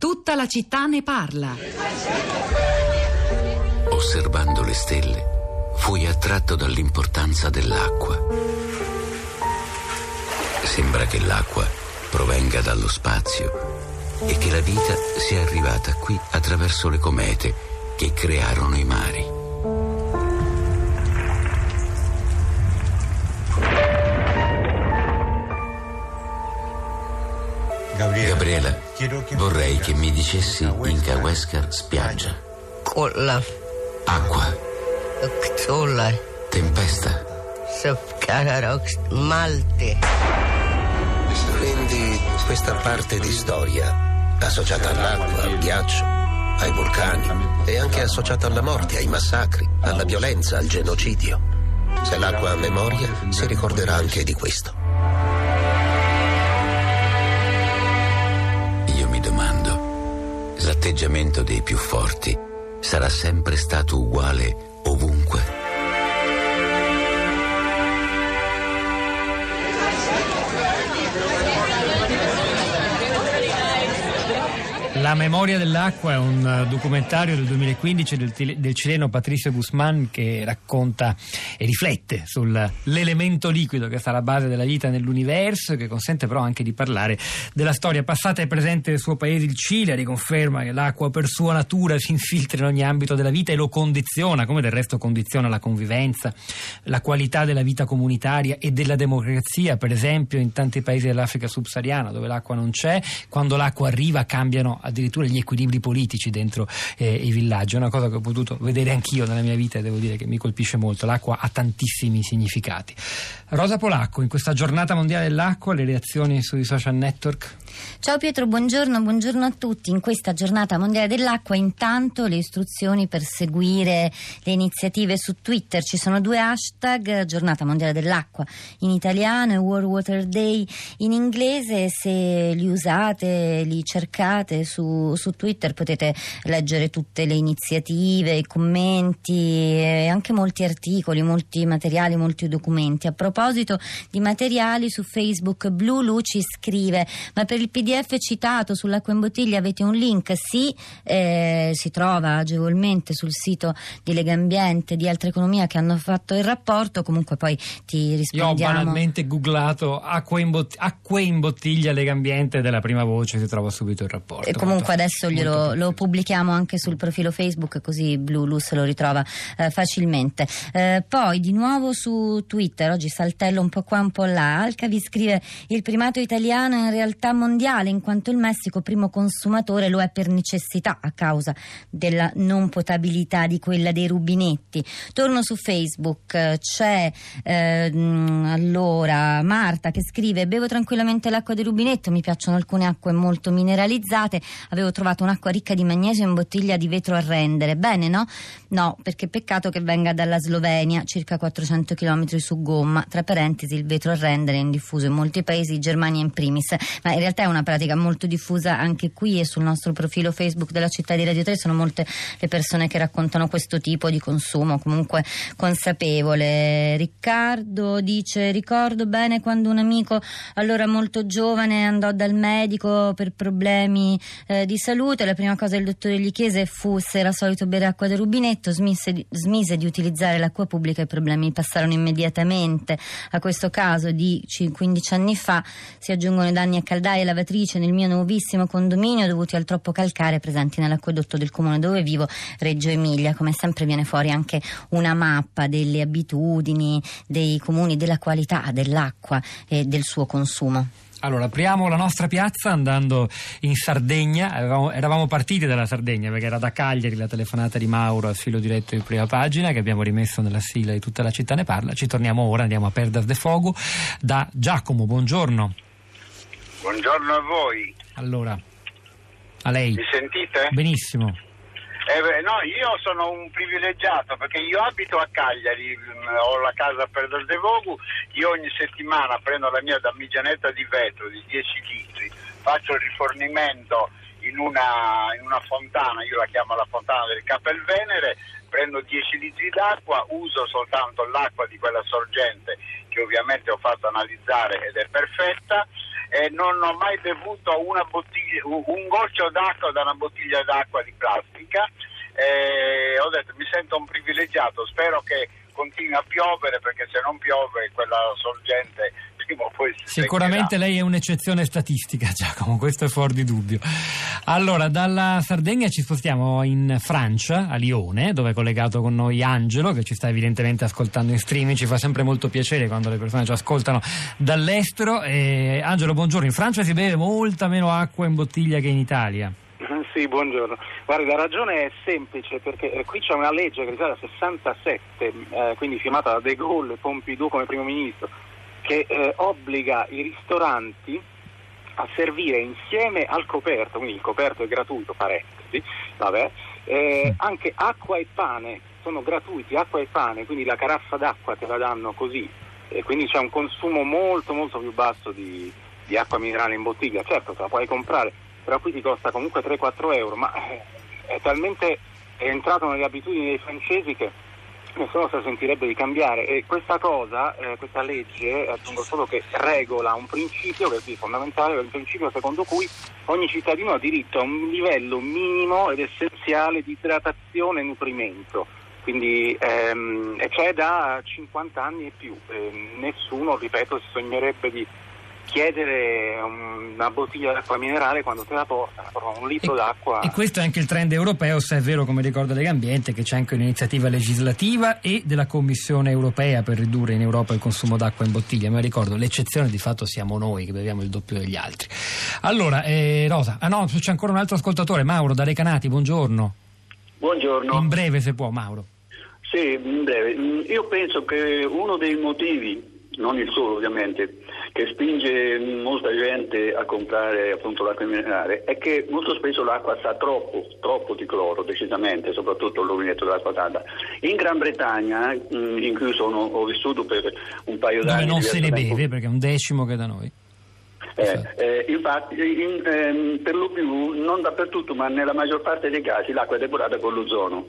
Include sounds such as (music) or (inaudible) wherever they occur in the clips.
Tutta la città ne parla. Osservando le stelle, fui attratto dall'importanza dell'acqua. Sembra che l'acqua provenga dallo spazio e che la vita sia arrivata qui attraverso le comete che crearono i mari. Gabriela, vorrei che mi dicessi in Kaweskar spiaggia. Colla, Acqua, Ctolla, tempesta. Malte. Quindi questa parte di storia, associata all'acqua, al ghiaccio, ai vulcani e anche associata alla morte, ai massacri, alla violenza, al genocidio. Se l'acqua ha memoria, si ricorderà anche di questo. L'atteggiamento dei più forti sarà sempre stato uguale ovunque? La memoria dell'acqua è un eh, documentario del 2015 del, del cileno Patricio Guzmán che racconta e riflette sull'elemento liquido che sta alla base della vita nell'universo e che consente però anche di parlare della storia. Passata e presente del suo paese, il Cile, riconferma che l'acqua per sua natura si infiltra in ogni ambito della vita e lo condiziona, come del resto condiziona la convivenza, la qualità della vita comunitaria e della democrazia, per esempio in tanti paesi dell'Africa subsahariana dove l'acqua non c'è, quando l'acqua arriva cambiano addirittura gli equilibri politici dentro eh, i villaggi. È una cosa che ho potuto vedere anch'io nella mia vita e devo dire che mi colpisce molto. L'acqua ha tantissimi significati. Rosa Polacco, in questa giornata mondiale dell'acqua, le reazioni sui social network? Ciao Pietro, buongiorno, buongiorno a tutti. In questa giornata mondiale dell'acqua, intanto le istruzioni per seguire le iniziative su Twitter. Ci sono due hashtag, giornata mondiale dell'acqua in italiano e World Water Day in inglese. Se li usate, li cercate su, su Twitter potete leggere tutte le iniziative, i commenti e anche molti articoli, molti materiali, molti documenti. A proposito di materiali su Facebook, Blue Luci scrive, ma per il PDF citato sull'acqua in bottiglia avete un link? Sì, eh, si trova agevolmente sul sito di Lega Ambiente, di Altra Economia che hanno fatto il rapporto, comunque poi ti Io ho rispondiamo. banalmente googlato acqua in, bot- acque in bottiglia Lega Ambiente della prima voce si trova subito il rapporto. E comunque Molto- adesso glielo, lo pubblichiamo anche sul profilo Facebook così Blue se lo ritrova eh, facilmente. Eh, poi di nuovo su Twitter, oggi saltello un po' qua un po' là, Alca vi scrive il primato italiano in realtà mondiale in quanto il Messico primo consumatore lo è per necessità a causa della non potabilità di quella dei rubinetti. Torno su Facebook, c'è eh, allora Marta che scrive bevo tranquillamente l'acqua del rubinetto, mi piacciono alcune acque molto mineralizzate, avevo trovato un'acqua ricca di magnesio in bottiglia di vetro a rendere, bene no? No, perché peccato che venga dalla Slovenia, circa 400 km su gomma, tra parentesi il vetro a rendere è in diffuso in molti paesi, Germania in primis, ma in realtà è una pratica molto diffusa anche qui e sul nostro profilo Facebook della città di Radio 3 sono molte le persone che raccontano questo tipo di consumo, comunque consapevole. Riccardo dice ricordo bene quando un amico allora molto giovane andò dal medico per problemi eh, di salute, la prima cosa il dottore gli chiese fu se era solito bere acqua del rubinetto, smise smise di utilizzare l'acqua pubblica i problemi passarono immediatamente. A questo caso di ci- 15 anni fa si aggiungono i danni a caldaie e lavatrice nel mio nuovissimo condominio dovuti al troppo calcare presenti nell'acquedotto del comune dove vivo, Reggio Emilia. Come sempre viene fuori anche una mappa delle abitudini dei comuni, della qualità dell'acqua e del suo consumo. Allora, apriamo la nostra piazza andando in Sardegna. Avevamo- eravamo partiti dalla Sardegna perché era da Cagliari la telefonata di Mauro al filo diretto di prima pagina che abbiamo rimesso nella sigla di tutta la città ne parla. Ci torniamo ora, andiamo a Perdas de Fogo da Giacomo. Buongiorno. Buongiorno a voi, Allora, a lei. mi sentite? Benissimo. Eh, beh, no, io sono un privilegiato perché io abito a Cagliari, mh, ho la casa per Del Devogu, io ogni settimana prendo la mia damigianetta di vetro di 10 litri, faccio il rifornimento in una, in una fontana, io la chiamo la fontana del Capelvenere, prendo 10 litri d'acqua, uso soltanto l'acqua di quella sorgente che ovviamente ho fatto analizzare ed è perfetta e non ho mai bevuto bottiglia, un goccio d'acqua da una bottiglia d'acqua di plastica. E ho detto mi sento un privilegiato, spero che continui a piovere perché se non piove quella sorgente prima o poi si Sicuramente lei è un'eccezione statistica, (laughs) Giacomo, questo è fuori di dubbio. Allora, dalla Sardegna ci spostiamo in Francia, a Lione, dove è collegato con noi Angelo, che ci sta evidentemente ascoltando in streaming. Ci fa sempre molto piacere quando le persone ci ascoltano dall'estero. E, Angelo, buongiorno. In Francia si beve molta meno acqua in bottiglia che in Italia. (laughs) Sì, buongiorno. Guardi, la ragione è semplice perché eh, qui c'è una legge che risale al 67, eh, quindi firmata da De Gaulle e Pompidou come primo ministro, che eh, obbliga i ristoranti a servire insieme al coperto, quindi il coperto è gratuito, parentesi, vabbè, eh, anche acqua e pane, sono gratuiti, acqua e pane, quindi la caraffa d'acqua te la danno così, e quindi c'è un consumo molto molto più basso di, di acqua minerale in bottiglia, certo te la puoi comprare, però qui ti costa comunque 3-4 euro, ma eh, è talmente è entrato nelle abitudini dei francesi che nessuno si sentirebbe di cambiare e questa cosa, eh, questa legge, aggiungo solo che regola un principio che è fondamentale, un principio secondo cui ogni cittadino ha diritto a un livello minimo ed essenziale di idratazione e nutrimento. Quindi ehm, c'è da 50 anni e più, Eh, nessuno, ripeto, si sognerebbe di chiedere un- una bottiglia d'acqua minerale quando te la portano, però un litro d'acqua. E questo è anche il trend europeo, se è vero, come ricorda Legambiente, che c'è anche un'iniziativa legislativa e della Commissione europea per ridurre in Europa il consumo d'acqua in bottiglia. Ma ricordo, l'eccezione di fatto siamo noi che beviamo il doppio degli altri. Allora, eh, Rosa, ah no, c'è ancora un altro ascoltatore, Mauro da Recanati, buongiorno. Buongiorno. In breve, se può, Mauro. Sì, in breve. Mm, Io penso che uno dei motivi, non il solo ovviamente, che spinge molta gente a comprare appunto l'acqua minerale è che molto spesso l'acqua sa troppo, troppo di cloro, decisamente, soprattutto il rubinetto dell'acqua calda. In Gran Bretagna, in cui sono, ho vissuto per un paio Dove d'anni... non se ne tempo- beve, perché è un decimo che da noi. Eh, eh, infatti, in- ehm, per lo più, non dappertutto, ma nella maggior parte dei casi, l'acqua è depurata con l'ozono.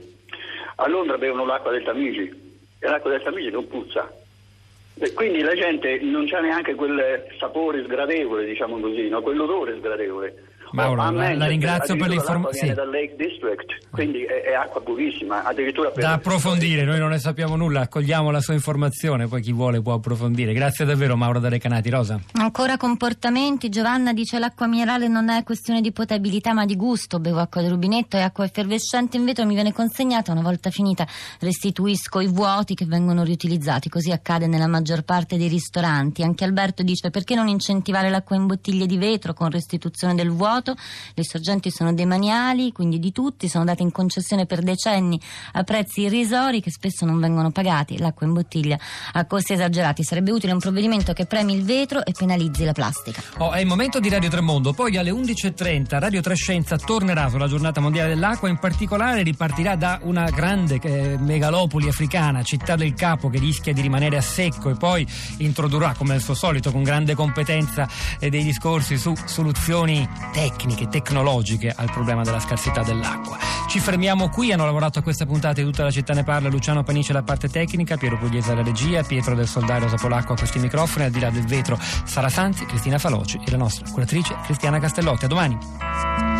A Londra bevono l'acqua del Tamigi e l'acqua del Tamigi non puzza. E quindi la gente non c'ha neanche quel sapore sgradevole, diciamo così, no? quell'odore sgradevole. Mauro, la- la ringrazio per addirittura l'informa- l'acqua viene sì. dal Lake District, quindi è, è acqua purissima, addirittura per... Da approfondire, noi non ne sappiamo nulla, accogliamo la sua informazione, poi chi vuole può approfondire. Grazie davvero Mauro da Recanati. Rosa. Ancora comportamenti, Giovanna dice l'acqua minerale non è questione di potabilità ma di gusto, bevo acqua del rubinetto e acqua effervescente in vetro mi viene consegnata, una volta finita restituisco i vuoti che vengono riutilizzati, così accade nella maggior parte dei ristoranti. Anche Alberto dice perché non incentivare l'acqua in bottiglie di vetro con restituzione del vuoto, le sorgenti sono demaniali, quindi di tutti, sono date in concessione per decenni a prezzi irrisori che spesso non vengono pagati, l'acqua in bottiglia a costi esagerati, sarebbe utile un provvedimento che premi il vetro e penalizzi la plastica. Oh, è il momento di Radio Tremondo, poi alle 11.30 Radio Trescenza tornerà sulla giornata mondiale dell'acqua, in particolare ripartirà da una grande eh, megalopoli africana, Città del Capo, che rischia di rimanere a secco e poi introdurrà, come al suo solito, con grande competenza eh, dei discorsi su soluzioni tecniche, tecnologiche al problema della scarsità dell'acqua. Ci fermiamo qui, hanno lavorato a questa puntata di tutta la città ne parla, Luciano Panice alla parte tecnica, Piero Pugliese alla regia, Pietro del Soldario Sapolacco a questi microfoni, al di là del vetro Sara Sanzi, Cristina Faloci e la nostra curatrice Cristiana Castellotti. A domani.